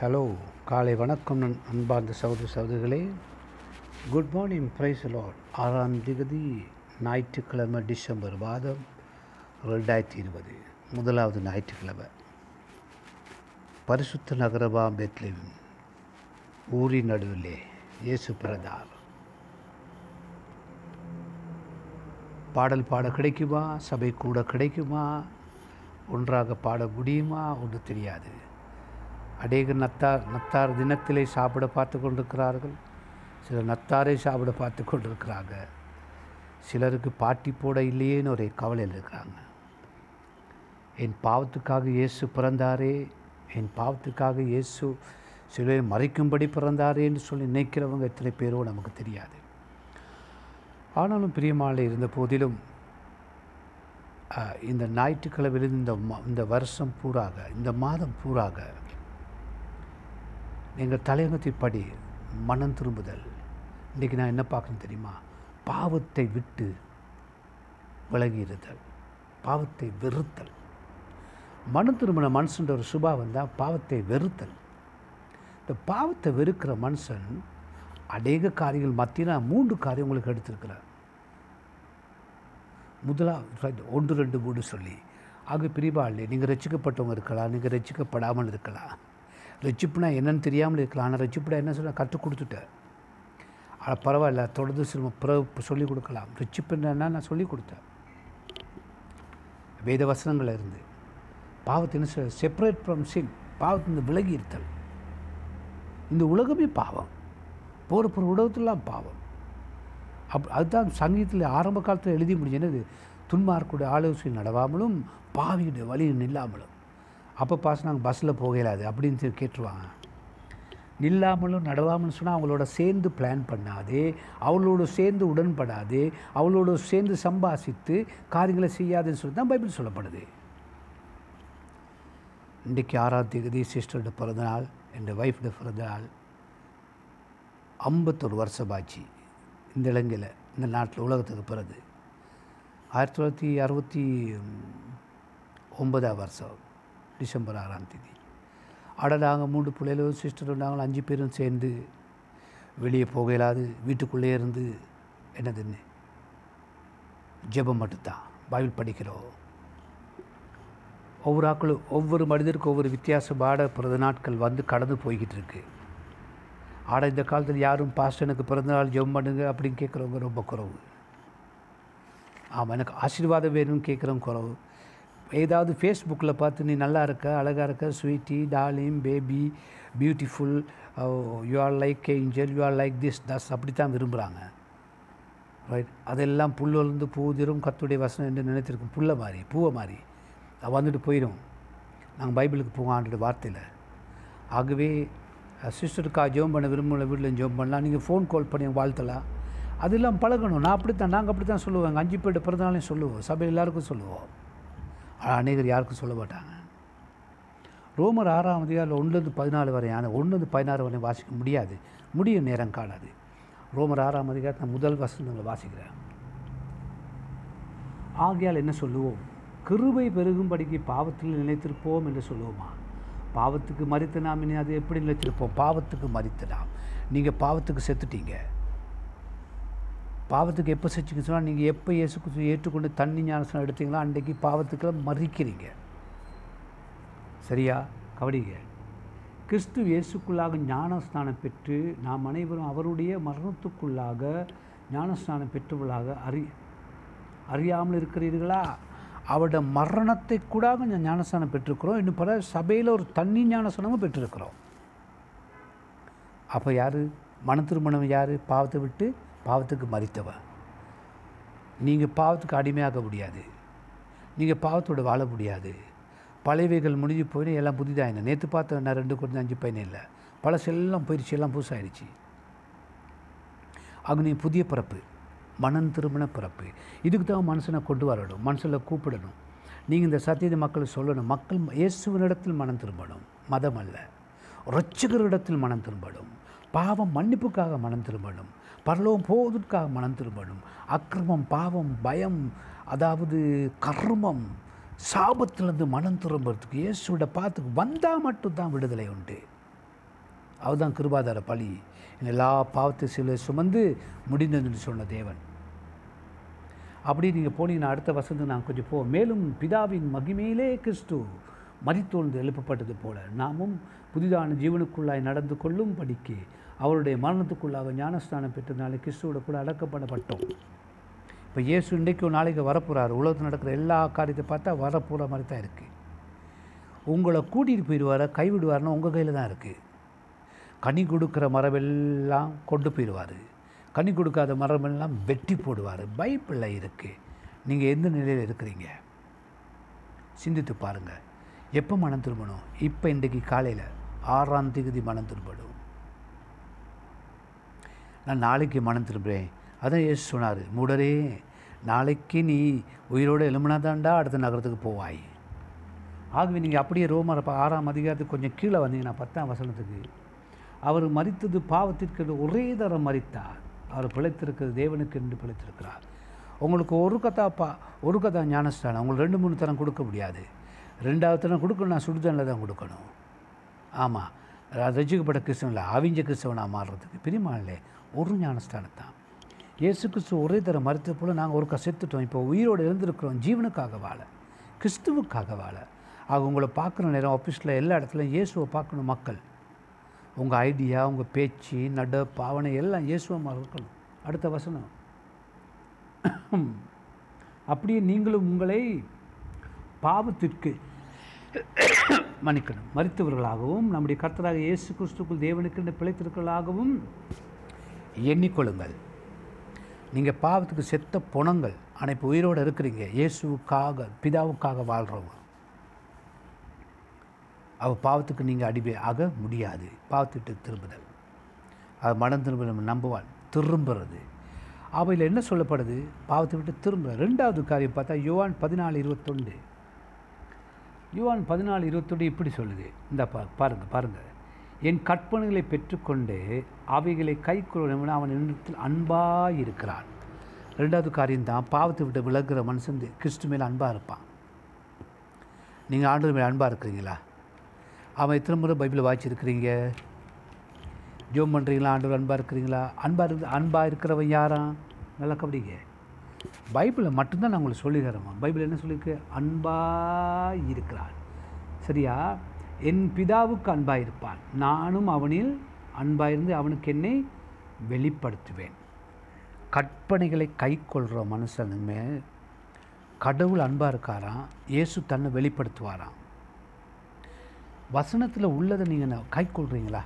Hello காலை வணக்கம் நன் அன்பார்ந்த சகோதர சகோதரிகளே. குட் மார்னிங் பிரைஸ் லார்ட் ஆறாம் திகதி ஞாயிற்றுக்கிழமை டிசம்பர் மாதம் ரெண்டாயிரத்தி இருபது. முதலாவது ஞாயிற்றுக்கிழமை. பரிசுத்த நகரபாம் பெத்லேம் ஊரின் நடுவிலே இயேசு பிறந்தார். பாடல் பாட கிடைக்குமா? சபை கூட கிடைக்குமா? ஒன்றாக பாட முடியுமா? ஒன்று தெரியாது. அநேக நத்தார் நத்தார் தினத்திலே சாப்பிட பார்த்து கொண்டிருக்கிறார்கள். சிலர் நத்தாரை சாப்பிட பார்த்து கொண்டிருக்கிறாங்க. சிலருக்கு பாட்டி போட இல்லையேன்னு ஒரே கவலையில் இருக்கிறாங்க என் பாவத்துக்காக இயேசு பிறந்தாரே என் பாவத்துக்காக இயேசு சிலரை மறைக்கும்படி பிறந்தாரேன்னு சொல்லி நினைக்கிறவங்க எத்தனை பேரோ நமக்கு தெரியாது. ஆனாலும் பிரியமாலை இருந்த போதிலும் இந்த ஞாயிற்றுக்கிழமையிலிருந்து இந்த இந்த வருஷம் பூராக இந்த மாதம் பூராக எங்கள் தலையங்கத்தின்படி மனம் திரும்புதல். இன்றைக்கி நான் என்ன பார்க்கணும் தெரியுமா? பாவத்தை விட்டு விலகி இருத்தல் பாவத்தை வெறுத்தல். மனம் திரும்பின மனுஷன்ற ஒரு சுபாவம் தான் பாவத்தை வெறுத்தல். இந்த பாவத்தை வெறுக்கிற மனுஷன் அநேக காரியங்கள் மத்தியில் மூன்று காரியம் உங்களுக்கு எடுத்திருக்கிறார் முதலாவது ஒன்று ரெண்டு மூணு சொல்லி. ஆக பிரிவாள் நீங்கள் ரசிக்கப்பட்டவங்க இருக்கலாம் நீங்கள் ரசிக்கப்படாமல் இருக்கலாம். ரட்சிப்புனா என்னன்னு தெரியாமல் இருக்கலாம். ஆனால் ரட்சிப்புனா என்ன சொல்ல கற்றுக் கொடுத்துட்டேன் ஆனால் பரவாயில்ல தொடர்ந்து சில பிற சொல்லிக் கொடுக்கலாம். ரட்சிப்பு என்னன்னா நான் சொல்லிக் கொடுத்தேன். வேத வசனங்கள் இருந்து. பாவத்தை என்ன சொல்ல செப்பரேட் ஃப்ரம் சின் பாவத்திலிருந்து விலகி இருத்தல் இந்த உலகமே பாவம். போகிற போகிற உலகத்துலாம் பாவம். அப் அதுதான் சங்கீதத்தில் ஆரம்ப காலத்தில் எழுதி முடிஞ்சது. துன்மார்க்குடைய ஆலோசனை நடவாமலும் பாவியுடைய வழியில் நில்லாமலும். அப்போ பாஸ் நாங்கள் பஸ்ஸில் போகலாது அப்படின்னு சொல்லி கேட்டுருவாங்க. நில்லாமலும் நடவாமலும் சொன்னால் அவங்களோட சேர்ந்து பிளான் பண்ணாதே அவளோட சேர்ந்து உடன்படாதே அவளோட சேர்ந்து சம்பாசித்து காரியங்களை செய்யாதுன்னு சொல்லி தான் பைபிள் சொல்லப்படுது. இன்றைக்கு ஆறாம் தேதி சிஸ்டரோட பிறந்தநாள் என் ஒய்ஃபோட பிறந்தநாள். ஐம்பத்தொரு வருஷம் ஆச்சு இந்த இலங்கையில் இந்த நாட்டில் உலகத்துக்கு பிறகு. ஆயிரத்தி தொள்ளாயிரத்தி அறுபத்தி ஒன்பதாம் வருஷம். டிசம்பர் ஆறாம் தேதி. அட நாங்கள் மூன்று பிள்ளைகளும் சிஸ்டரும் நாங்கள் அஞ்சு பேரும் சேர்ந்து வெளியே போக இயலாது வீட்டுக்குள்ளே இருந்து என்னதுன்னு? ஜெபம் மட்டும்தான். பைபிள் படிக்கிறோம். ஒவ்வொரு ஆக்களும் ஒவ்வொரு மனிதருக்கும் ஒவ்வொரு வித்தியாசமான பிறந்த நாட்கள் வந்து கடந்து போய்கிட்டு இருக்கு. ஆனால் இந்த காலத்தில் யாரும் பாஸ்டனுக்கு பிறந்தநாள் ஜெபம் பண்ணுங்க அப்படின்னு கேட்குறவங்க ரொம்ப குறவு. ஆமாம் எனக்கு ஆசீர்வாதம் வேணும்னு கேட்குறவங்க குறவு. ஏதாவது ஃபேஸ்புக்கில் பார்த்து நீ நல்லா இருக்க அழகாக இருக்க sweetie டாலிம் baby beautiful you are like angel you are like this தஸ் அப்படி தான் விரும்புகிறாங்க ரைட் அதெல்லாம் புல் பூதிரும் கத்துடைய வசனம் என்று நினைத்திருக்கும் புல்லை மாதிரி பூவை மாதிரி. அது வந்துட்டு போயிடும் நாங்கள் பைபிளுக்கு போவோம் ஆண்டுடைய வார்த்தையில். ஆகவே சிஸ்டருக்காக ஜோம் பண்ண விரும்பல வீட்டில் ஜோம் பண்ணலாம். நீங்கள் ஃபோன் கால் பண்ணி வாழ்த்தலாம். அதெல்லாம் பழகணும். நான் அப்படி தான் நாங்கள் அப்படி தான் சொல்லுவோம். எங்கள் அஞ்சு பேர் பிறந்தநாளையும் சொல்லுவோம். சபையில் எல்லாருக்கும் சொல்லுவோம். அநேகர் யாருக்கும் சொல்ல மாட்டாங்க. ரோமர் ஆறாம் அதிகாரில் ஒன்றுலேருந்து பதினாலு வரை ஆனால் ஒன்றுலேருந்து பதினாறு வரை வாசிக்க முடியாது. முடியும் நேரம் காணாது. ரோமர் ஆறாம் அதிகாரத்தில் நான் முதல் வசனங்களை வாசிக்கிறேன். ஆகையால் என்ன சொல்லுவோம்? கிருபை பெருகும்படிக்கு பாவத்தில் நிலைத்திருப்போம் என்று சொல்லுவோமா? பாவத்துக்கு மறித்த நாம் இனி அது எப்படி நிலைத்திருப்போம்? பாவத்துக்கு மறித்த நாம். நீங்கள் பாவத்துக்கு செத்துட்டீங்க. பாவத்துக்கு எப்போ செச்சுக்க சொன்னால் நீங்கள் எப்போ இயேசு கிறிஸ்துவை ஏற்றுக்கொண்டு தண்ணி ஞானசனம் எடுத்தீங்களோ அன்றைக்கு பாவத்துக்கெல்லாம் மறிக்கிறீங்க. சரியா? கவனிங்க. கிறிஸ்து இயேசுக்குள்ளாக ஞானஸ்நானம் பெற்று நாம் அனைவரும் அவருடைய மரணத்துக்குள்ளாக ஞானஸ்நானம் பெற்றவர்களாக அறி அறியாமல் இருக்கிறீர்களா? அவருடைய மரணத்தை கூட ஞானஸ்தானம் பெற்றிருக்கிறோம். இன்னும் பல சபையில் ஒரு தண்ணி ஞானஸ்தானமும் பெற்றிருக்கிறோம். அப்போ யார்? மன திருமணம் யார்? பாவத்தை விட்டு பாவத்துக்கு மறித்தவ. நீங்கள் பாவத்துக்கு அடிமையாக முடியாது. நீங்கள் பாவத்தோடு வாழ முடியாது. பழையவைகள் முடிஞ்சு போய் எல்லாம் புதிதாயின. நேற்று பார்த்த நான் ரெண்டு கொஞ்சம் அஞ்சு பையன் இல்லை. பழசெல்லாம் போயிடுச்சு எல்லாம் புதுசாகிடுச்சு அக்னி நீ புதிய பிறப்பு மனம் திருமண பிறப்பு. இதுக்கு தான் மனுஷனை கொண்டு வரணும் மனுஷனை கூப்பிடணும். நீங்கள் இந்த சத்தியத்தை மக்களுக்கு சொல்லணும். மக்கள் இயேசுவனிடத்தில் மனம் திரும்பணும். மதம் அல்ல. இரட்சகரிடத்தில் மனம் திரும்பணும். பாவம் மன்னிப்புக்காக மனம் திரும்பணும். பரலோகம் போவதற்காக மனம் திரும்பணும். அக்கிரமம் பாவம் பயம் அதாவது கர்மம் சாபத்திலிருந்து மனம் திரும்புறதுக்கு இயேசுவிட பார்த்துக்கு வந்தால் மட்டும்தான் விடுதலை உண்டு. அதுதான் கிருபாதார பலி. எல்லா பாவத்தை சில சுமந்து முடிந்ததுன்னு சொன்ன தேவன். அப்படி நீங்கள் போனீங்கன்னா அடுத்த வசந்து நான் கொஞ்சம் போவோம். மேலும் பிதாவின் மகிமையிலே கிறிஸ்து மதித்தோழ்ந்து எழுப்பப்பட்டது போல நாமும் புதிதான ஜீவனுக்குள்ளாய் நடந்து கொள்ளும் படிக்கு அவருடைய மரணத்துக்குள்ளாக ஞானஸ்தானம் பெற்றதுனால கிறிஸ்துவோட கூட அடக்கப்படப்பட்டோம். இப்போ இயேசு இன்றைக்கு ஒரு நாளைக்கு வரப்போகிறார் உலகத்தில் நடக்கிற எல்லா காரியத்தை பார்த்தா வரப்போகிற மாதிரி தான் இருக்குது உங்களை கூட்டிகிட்டு போயிடுவார கைவிடுவார்னா உங்கள் கையில் தான் இருக்குது கனி கொடுக்குற மரமெல்லாம் கொண்டு போயிடுவார் கனி கொடுக்காத மரமெல்லாம் வெட்டி போடுவார். பைப்பில் இருக்குது நீங்கள் எந்த நிலையில் இருக்கிறீங்க? சிந்தித்து பாருங்கள் எப்போ மனம் திரும்பணும்? இப்போ இன்றைக்கு காலையில் ஆறாம் தேதி மனம் திரும்பணும். நான் நாளைக்கு மனம் திரும்புகிறேன் அதான் ஏசு சொன்னார் மூடரே நாளைக்கு நீ உயிரோடு எழும்பினாதாண்டா அடுத்த நகரத்துக்கு போவாய். ஆகவே நீங்கள் அப்படியே ரோமர் ஆறாம் அதிகாரத்துக்கு கொஞ்சம் கீழே வந்தீங்கன்னா பத்தாம் வசனத்துக்கு அவர் மறித்தது பாவத்திற்கு ஒரே தரம் மறித்தார் அவர் பிழைத்திருக்கிறது தேவனுக்கு என்று பிழைத்திருக்கிறார். உங்களுக்கு ஒரு கதா பா ஒரு கதா ஞானஸ்தானம் உங்களுக்கு ரெண்டு மூணு தரம் கொடுக்க முடியாது. ரெண்டாவது தரம் கொடுக்கணும் சுடுதண்ணில் தான் கொடுக்கணும். ஆமாம் ரசிக்கப்பட்ட கிறிஸ்தவனில் அவிஞ்ச கிறிஸ்தவனாக மாறுறதுக்கு பிரிமானிலே ஒரு ஞானஸ்தானத்தான் இயேசு கிறிஸ்து ஒரே தர மறுத்தது போல் நாங்கள் ஒரு செத்துட்டோம். இப்போ உயிரோடு இருந்திருக்கிறோம் ஜீவனுக்காக வாழ கிறிஸ்துவுக்காக வாழ. ஆக உங்களை பார்க்குற நேரம் ஆஃபீஸில் எல்லா இடத்துலையும் இயேசுவை பார்க்கணும் மக்கள். உங்கள் ஐடியா உங்கள் பேச்சு நட பாவனை எல்லாம் இயேசுவை மறக்கணும் அடுத்த வசனம். அப்படியே நீங்களும் உங்களை பாவத்திற்கு மன்னிக்கணும். மறித்தவர்களாகவும் நம்முடைய கர்த்தராக இயேசு கிறிஸ்துக்குள் தேவனுக்கு பிழைத்திருக்களாகவும் எண்ணிக்கொள்ளுங்கள். நீங்கள் பாவத்துக்கு செத்த புணங்கள் ஆனால் இப்போ உயிரோடு இருக்கிறீங்க. இயேசுவுக்காக பிதாவுக்காக வாழ்கிறவங்க அவள் பாவத்துக்கு நீங்கள் அடிமை ஆக முடியாது. பாவத்துக்கிட்ட திரும்புதல். அது மனம் திரும்ப நம்புவாள். திரும்புறது. அவையில் என்ன சொல்லப்படுது? பாவத்தை விட்டு திரும்ப. ரெண்டாவது காரியம் பார்த்தா யுவான் பதினாலு இருபத்தொண்டு யுவான் பதினாலு இருபத்தோடு இப்படி சொல்லுது. இந்த பா பாருங்கள் பாருங்கள் என் கற்பனைகளை பெற்றுக்கொண்டு அவைகளை கை கொள்வன் அவன் என்னிடத்தில் அன்பாக இருக்கிறான் ரெண்டாவது காரியம்தான் பாவத்தை விட்டு விலகுற மனுஷன் கிறிஸ்து மேலே அன்பாக இருப்பான். நீங்கள் ஆண்டு மேலே அன்பாக இருக்கிறீங்களா? அவன் எத்தனை முறை பைபிளை வாய்ச்சிருக்கிறீங்க ஜோம் பண்ணுறீங்களா ஆண்டவர் அன்பாக இருக்கிறீங்களா? அன்பாக இருக்கு அன்பாக இருக்கிறவன் யாரான் நல்லா கபடிங்க பைபிளை மட்டும்தான் நான் உங்களுக்கு சொல்லி பைபிள் என்ன சொல்லியிருக்கு? அன்பாக இருக்கிறான் சரியா? என் பிதாவுக்கு அன்பாக இருப்பான் நானும் அவனில் அன்பாக இருந்து அவனுக்கு என்னை வெளிப்படுத்துவேன். கற்பனைகளை கை கொள்கிற மனுஷனுமே கடவுள் அன்பாக இருக்காராம். இயேசு தன்னை வெளிப்படுத்துவாராம். வசனத்தில் உள்ளதை நீங்கள் கை கொள்கிறீங்களா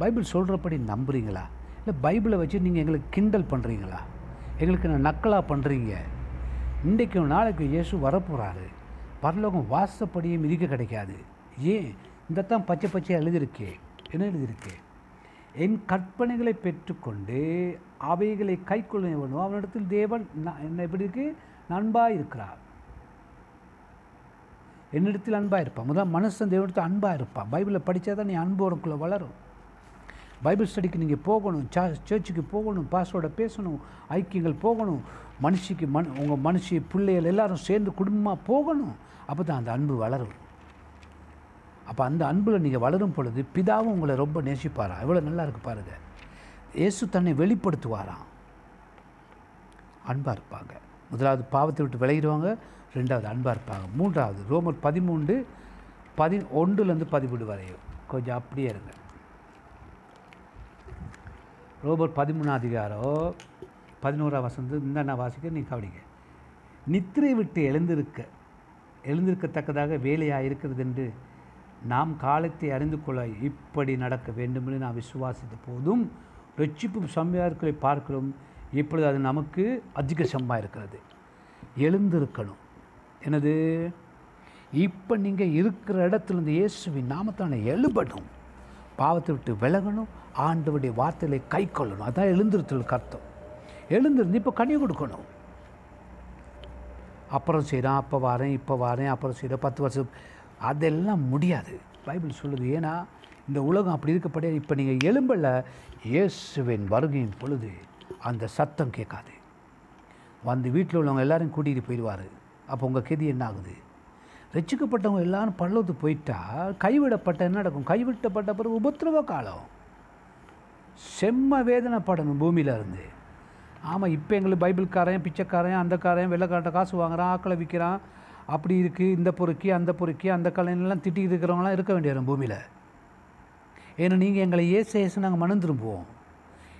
பைபிள் சொல்கிறபடி நம்புகிறீங்களா இல்லை பைபிளை வச்சு நீங்கள் எங்களுக்கு கிண்டல் பண்ணுறீங்களா எங்களுக்கு என்ன நக்கலாக பண்ணுறீங்க இன்றைக்கும் நாளைக்கு இயேசு வரப்போகிறாரு பரலோகம் வாசப்படியும் மிதிக்க கிடைக்காது. ஏன்? இந்த தான் பச்சை பச்சையாக எழுதியிருக்கே. என்ன எழுதியிருக்கே? என் கற்பனைகளை பெற்றுக்கொண்டு அவைகளை கை கொள்ள வேணும் அவனிடத்தில் தேவன் நான் என்ன எப்படி இருக்கு? நண்பாக இருக்கிறார். என்னிடத்தில் அன்பாக இருப்பான் முதல் மனுஷன் தேவனிடத்தில் அன்பாக இருப்பான் பைபிளை படித்தா தான் நீ அன்பு உனக்குள்ளே வளரும். பைபிள் ஸ்டடிக்கு நீங்கள் போகணும் சா சர்ச்சுக்கு போகணும் பாஸ்வேர்டை பேசணும் ஐக்கியங்கள் போகணும் மனுஷிக்கு மண் உங்கள் மனுஷி பிள்ளைகள் எல்லோரும் சேர்ந்து குடும்பமாக போகணும். அப்போ தான் அந்த அன்பு வளரும். அப்போ அந்த அன்பில் நீங்கள் வளரும் பொழுது பிதாவும் உங்களை ரொம்ப நேசிப்பாரா? எவ்வளோ நல்லா இருக்கு பாருங்கள் இயேசு தன்னை வெளிப்படுத்துவாராம். அன்பாக இருப்பாங்க. முதலாவது பாவத்தை விட்டு விளையிடுவாங்க ரெண்டாவது அன்பாக இருப்பாங்க. மூன்றாவது ரோமர் பதிமூன்று பதி ஒன்றுலேருந்து பதிமூணு வரையும் கொஞ்சம் அப்படியே இருங்க. ரோபர் பதிமூணாம் அதிகாரம் பதினோராம் வசந்து இந்த நான் வாசிக்க நீ கவனிங்க. நித்திரை விட்டு எழுந்திருக்க எழுந்திருக்கத்தக்கதாக வேலையாக இருக்கிறது என்று நாம் காலத்தை அறிந்து கொள்ள இப்படி நடக்க வேண்டும் என்று நான் விசுவாசித்த போதும் ரட்சிப்பு சம்பார்களை பார்க்கிறோம். இப்பொழுது அது நமக்கு அதிக சம்பா இருக்கிறது எழுந்திருக்கணும். எனது இப்போ நீங்கள் இருக்கிற இடத்துல இந்த இயேசுவின் நாமத்தான எழுபடும் பாவத்தை விட்டு விலகணும் ஆண்டவருடைய வார்த்தைகளை கை கொள்ளணும். அதான் எழுந்திருத்தலுக்கு அர்த்தம் எழுந்திருந்து இப்போ கனி கொடுக்கணும். அப்புறம் செய்கிறேன் அப்போ வரேன் இப்போ வரேன் அப்புறம் செய்கிறேன் பத்து வருஷம். அதெல்லாம் முடியாது. பைபிள் சொல்லுது ஏன்னா இந்த உலகம் அப்படி இருக்கப்படியே இப்போ நீங்கள் எலும்பில் இயேசுவின் வருகையின் பொழுது அந்த சத்தம் கேட்காது. வந்து வீட்டில் உள்ளவங்க எல்லாரும் கூட்டிகிட்டு போயிடுவார். அப்போ உங்கள் கெதி என்ன ஆகுது ரட்சிக்கப்பட்டவங்க எல்லாரும் பல்லவத்துக்கு போயிட்டால் கைவிடப்பட்ட என்ன நடக்கும்? கைவிட்டப்பட்ட பிறகு உபத்திரவ காலம். செம்ம வேதனைப்படணும் பூமியில் இருந்து. ஆமாம் இப்போ எங்களுக்கு பைபிள்காரன் பிச்சைக்காரன் அந்த காரன் வெள்ளைக்காரன் காசு வாங்குறான் ஆக்களை விற்கிறான். அப்படி இருக்குது இந்த பொறுக்கி அந்த பொறுக்கி அந்த கலைஞெல்லாம் திட்டிகிட்டு இருக்கிறவங்களாம் இருக்க வேண்டிய பூமியில். ஏன்னா நீங்கள் எங்களை ஏசு ஏசு நாங்கள் மனம் திரும்புவோம்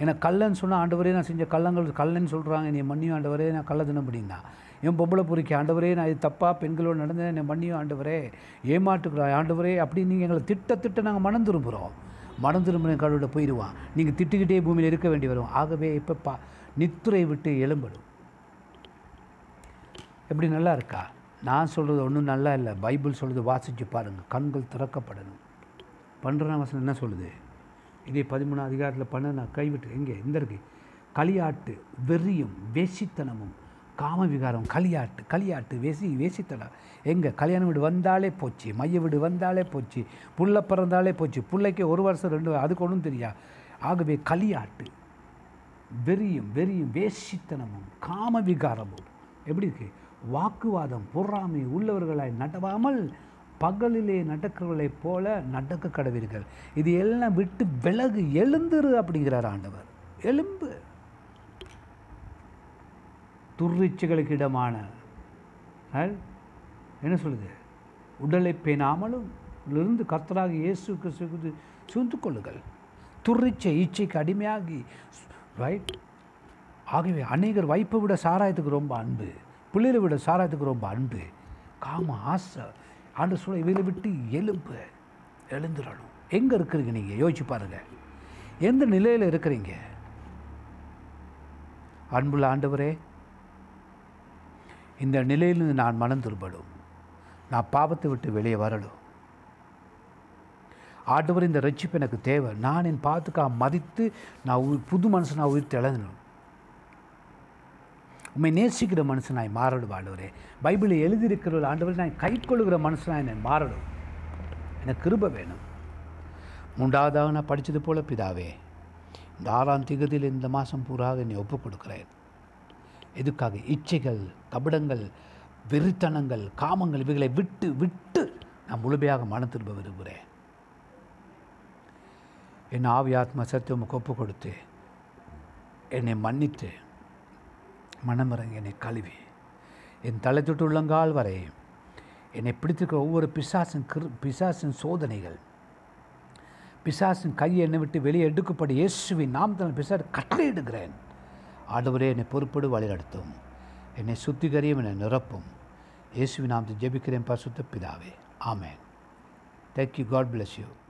ஏன்னா கல்லன்னு சொன்னால் ஆண்டவரே நான் செஞ்ச கள்ளங்கள் கல்லன்னு சொல்கிறாங்க நீ மன்னியும் ஆண்டவரே நான் கள்ள தினம் அப்படின்னா. என் பொம்பளை பொறுக்கி ஆண்டவரே நான் இது தப்பாக பெண்களோடு நடந்தேன் என்னை மன்னியும் ஆண்டவரே ஏமாட்டுக்கிறாய் ஆண்டவரே அப்படின்னு நீங்கள் எங்களை திட்ட திட்ட நாங்கள் மனம் திரும்புகிறோம் மனம் திரும்பின கடவுளை போயிடுவான் நீங்கள் திட்டுக்கிட்டே பூமியில் இருக்க வேண்டி வரும். ஆகவே இப்போ பா நித்துரை விட்டு எழும்படும் எப்படி நல்லா இருக்கா? நான் சொல்கிறது ஒன்றும் நல்லா இல்லை. பைபிள் சொல்கிறது வாசித்து பாருங்கள் கண்கள் திறக்கப்படணும். பன்னிரெண்டாம் வசனம் என்ன சொல்லுது? இதே பதிமூணாம் அதிகாரத்தில் பண்ண நான் கைவிட்டு எங்கே? இந்த இருக்கு. களியாட்டு வெறியும் வேசித்தனமும் காம விகாரம் களியாட்டு களியாட்டு வேசி வேசித்தடா. எங்கே? கல்யாண வீடு வந்தாலே போச்சு மைய வீடு வந்தாலே போச்சு புள்ள பிறந்தாலே போச்சு பிள்ளைக்கு ஒரு வருஷம் ரெண்டு அதுக்கு ஒன்றும் தெரியா. ஆகவே களியாட்டு வெறியும் வெறியும் வேசித்தனமும் காம விகாரமும் எப்படி இருக்கு? வாக்குவாதம் பொறாமை உள்ளவர்களாய் நடவாமல் பகலிலே நடக்கிறவர்களைப் போல நடக்க கடவீர்கள். இது எல்லாம் விட்டு விலகு எழுந்துரு அப்படிங்கிறார் ஆண்டவர். எலும்பு துர்ரிச்சைகளுக்கு இடமான என்ன சொல்லுது? உடலை பேணாமலும் இருந்து கர்த்தராக இயேசு கிறிஸ்து சூழ்ந்து கொள்ளுங்கள். துர்ரிச்சை இச்சைக்கு அடிமையாகி ரைட் ஆகவே அநேகர் வைப்பை விட சாராயத்துக்கு ரொம்ப அன்பு பிள்ளைகளை விட சாராயத்துக்கு ரொம்ப அன்பு காம ஆசை ஆண்டு சூழல் இவங்களை விட்டு எலும்பு எழுந்துடணும் எங்கே இருக்கிறீங்க நீங்கள் யோசிச்சு பாருங்கள் எந்த நிலையில் இருக்கிறீங்க? அன்புள்ள ஆண்டவரே இந்த நிலையிலிருந்து நான் மனம் திரும்படும் நான் பாவத்தை விட்டு வெளியே வரணும் ஆண்டவர் இந்த ரட்சிப்பு எனக்கு தேவை. நான் என் பாவத்துக்காக மதித்து நான் உயிர் புது நான் உயிர் தெளங்கணும் உண்மை நேசிக்கிற மனுஷனாய் மாறடும் ஆண்டவரே பைபிளில் எழுதியிருக்கிற ஆண்டவரை நான் கை கொள்ளுகிற மனுஷனாய் நான் மாறணும் எனக்கு கிருப வேணும். மூன்றாவதாக நான் படித்தது போல பிதாவே இந்த ஆறாம் திகதியில் இந்த மாதம் பூராக என்னை ஒப்புக் கொடுக்குறேன் எதுக்காக? இச்சைகள் கபடங்கள் வெறித்தனங்கள் காமங்கள் இவைகளை விட்டு விட்டு நான் முழுமையாக மன திரும்ப விரும்புகிறேன். என் ஆவி ஆத்ம சத்தியம் ஒப்பு கொடுத்து என்னை மன்னித்து மனமிறங்கி என்னை கழுவி. என் தலை தொட்டு உள்ளங்கால் வரை என்னை பிடித்திருக்கிற ஒவ்வொரு பிசாசின் கிரு பிசாசின் சோதனைகள் பிசாசின் கையை என்னை விட்டு வெளியே எடுக்கப்படி இயேசுவின் நாம் தான் பிசாசு கட்டளையிடுகிறேன். ஆண்டவரே என்னை பொறுப்படு வழிநடத்தும். என்னை சுத்திகரியும் என்னை நிரப்பும். இயேசுவின் நாமத்தை ஜெபிக்கிறேன் பரிசுத்த பிதாவே. ஆமேன். Thank you God bless you